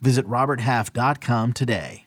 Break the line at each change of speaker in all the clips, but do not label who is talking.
Visit RobertHalf.com today.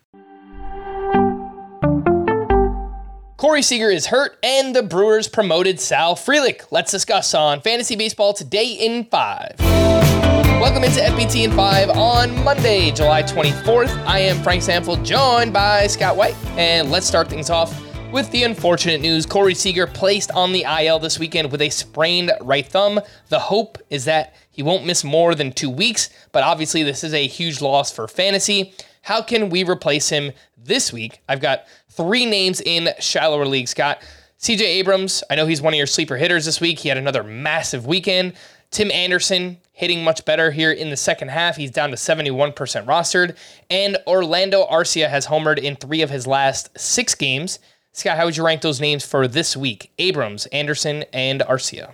Corey Seager is hurt, and the Brewers promoted Sal Frelick. Let's discuss on Fantasy Baseball today in 5. Welcome into FBT in 5 on Monday, July 24th. I am Frank Stampfl, joined by Scott White. And let's start things off with the unfortunate news. Corey Seager placed on the IL this weekend with a sprained right thumb. The hope is that he won't miss more than two weeks, but obviously, this is a huge loss for fantasy. How can we replace him this week? I've got three names in shallower league, Scott. CJ Abrams, I know he's one of your sleeper hitters this week. He had another massive weekend. Tim Anderson hitting much better here in the second half. He's down to 71% rostered. And Orlando Arcia has homered in three of his last six games. Scott, how would you rank those names for this week? Abrams, Anderson, and Arcia.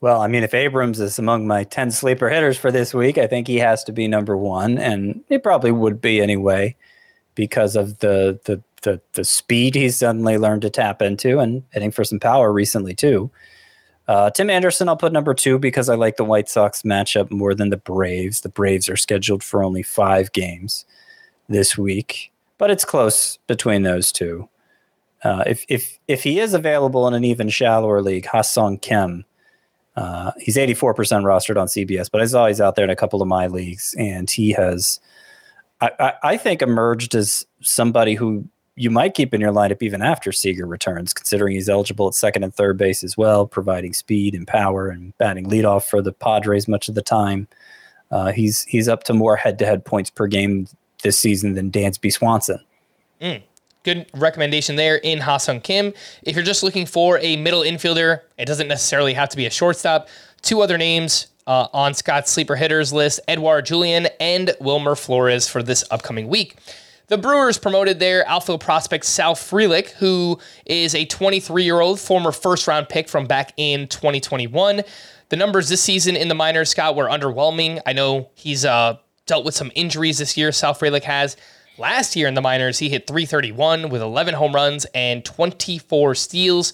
Well, I mean, if Abrams is among my 10 sleeper hitters for this week, I think he has to be number one, and it probably would be anyway because of the, the, the, the speed he's suddenly learned to tap into and hitting for some power recently, too. Uh, Tim Anderson, I'll put number two because I like the White Sox matchup more than the Braves. The Braves are scheduled for only five games this week, but it's close between those two. Uh, if if if he is available in an even shallower league, Ha-Seong Kim uh, he's 84% rostered on CBS, but I saw he's out there in a couple of my leagues, and he has, I, I, I, think, emerged as somebody who you might keep in your lineup even after Seager returns, considering he's eligible at second and third base as well, providing speed and power and batting leadoff for the Padres much of the time. Uh, he's he's up to more head-to-head points per game this season than Dansby Swanson.
Mm good recommendation there in Ha-Seong Kim. If you're just looking for a middle infielder, it doesn't necessarily have to be a shortstop. Two other names uh, on Scott's sleeper hitters list Edouard Julien and Wilmer Flores for this upcoming week. The Brewers promoted their outfield prospect Sal Frelick, who is a 23 year old former first round pick from back in 2021. The numbers this season in the minors, Scott, were underwhelming. I know he's uh, dealt with some injuries this year, Sal Frelick has. Last year in the minors, he hit 331 with 11 home runs and 24 steals,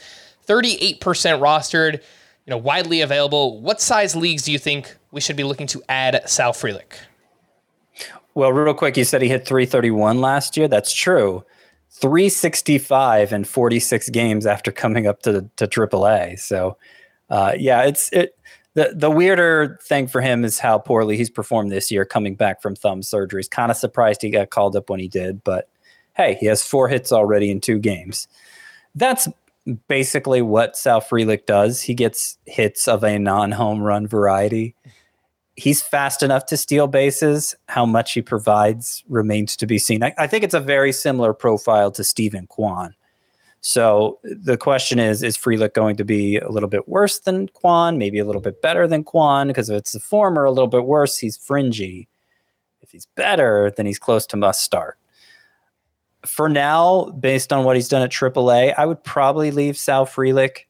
38% rostered, you know, widely available. What size leagues do you think we should be looking to add Sal Frelick?
Well, real quick, you said he hit 331 last year. That's true. 365 in 46 games after coming up to to AAA. So, uh, yeah, it's it the the weirder thing for him is how poorly he's performed this year coming back from thumb surgeries. Kind of surprised he got called up when he did, but hey, he has four hits already in two games. That's basically what Sal Frelick does. He gets hits of a non-home run variety. He's fast enough to steal bases. How much he provides remains to be seen. I, I think it's a very similar profile to Steven Kwan so the question is, is Frelick going to be a little bit worse than Kwan, maybe a little bit better than Kwan? Because if it's the former, a little bit worse, he's fringy. If he's better, then he's close to must start. For now, based on what he's done at AAA, I would probably leave Sal Frelick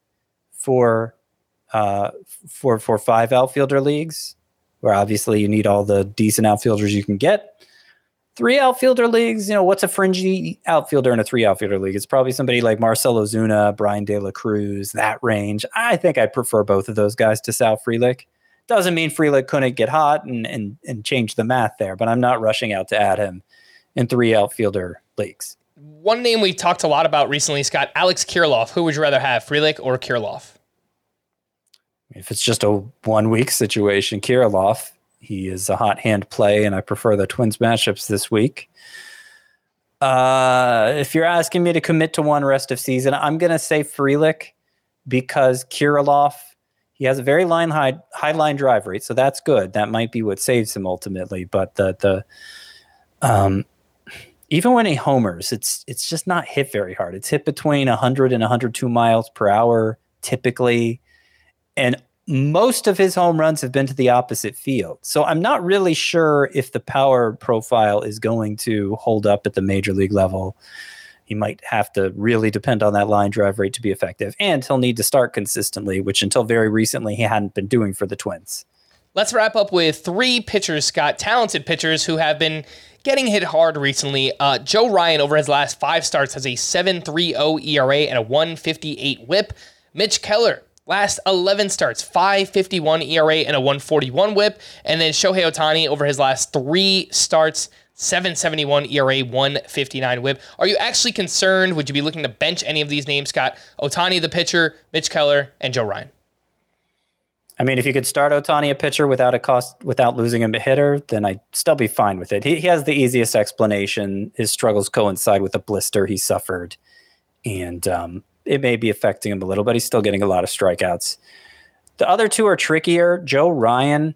for uh, for for five outfielder leagues, where obviously you need all the decent outfielders you can get three outfielder leagues, you know, what's a fringy outfielder in a three outfielder league? It's probably somebody like Marcell Ozuna, Bryan De La Cruz, that range. I think I'd prefer both of those guys to Sal Frelick. Doesn't mean Frelick couldn't get hot and, and, and change the math there, but I'm not rushing out to add him in three outfielder leagues.
One name we talked a lot about recently, Scott, Alex Kirilloff. Who would you rather have, Frelick or Kirilloff?
If it's just a one week situation, Kirilloff he is a hot hand play, and I prefer the Twins matchups this week. Uh, if you're asking me to commit to one rest of season, I'm going to say Frelick because Kirilloff, he has a very line high high line drive rate, so that's good. That might be what saves him ultimately. But the the um, even when he homers, it's it's just not hit very hard. It's hit between 100 and 102 miles per hour typically, and most of his home runs have been to the opposite field. So I'm not really sure if the power profile is going to hold up at the major league level. He might have to really depend on that line drive rate to be effective. And he'll need to start consistently, which until very recently he hadn't been doing for the Twins.
Let's wrap up with three pitchers, Scott, talented pitchers who have been getting hit hard recently. Uh, Joe Ryan, over his last five starts, has a 7.30 ERA and a 158 whip. Mitch Keller, last 11 starts, 5.51 ERA and a 141 whip. And then Shohei Ohtani, over his last three starts, 771 ERA, 159 whip. Are you actually concerned? Would you be looking to bench any of these names, Scott? Ohtani, the pitcher, Mitch Keller, and Joe Ryan.
I mean, if you could start Ohtani a pitcher without a cost, without losing him a hitter, then I'd still be fine with it. He, he has the easiest explanation. His struggles coincide with a blister he suffered, and um, it may be affecting him a little, but he's still getting a lot of strikeouts. The other two are trickier. Joe Ryan,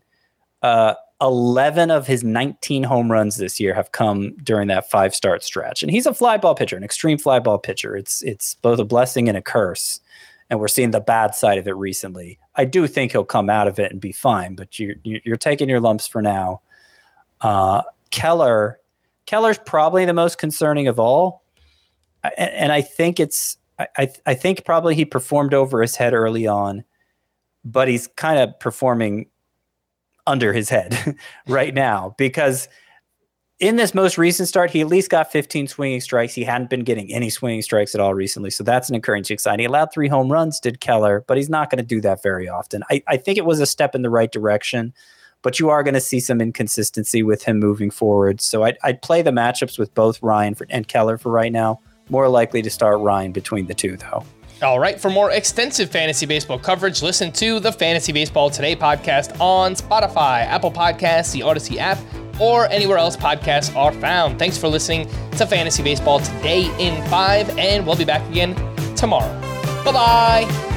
uh, 11 of his 19 home runs this year have come during that five start stretch. And he's a fly ball pitcher, an extreme fly ball pitcher. It's it's both a blessing and a curse. And we're seeing the bad side of it recently. I do think he'll come out of it and be fine, but you, you're taking your lumps for now. Uh, Keller, Keller's probably the most concerning of all, and I think it's I, I think probably he performed over his head early on, but he's kind of performing under his head right now because in this most recent start, he at least got 15 swinging strikes. He hadn't been getting any swinging strikes at all recently. So that's an encouraging sign. He allowed three home runs, did Keller, but he's not going to do that very often. I, I think it was a step in the right direction, but you are going to see some inconsistency with him moving forward. So I'd, I'd play the matchups with both Ryan for, and Keller for right now. More likely to start Ryan between the two, though.
All right, for more extensive fantasy baseball coverage, listen to the Fantasy Baseball Today podcast on Spotify, Apple Podcasts, the Audacy app or anywhere else podcasts are found. Thanks for listening to Fantasy Baseball today in five, and we'll be back again tomorrow. Bye bye.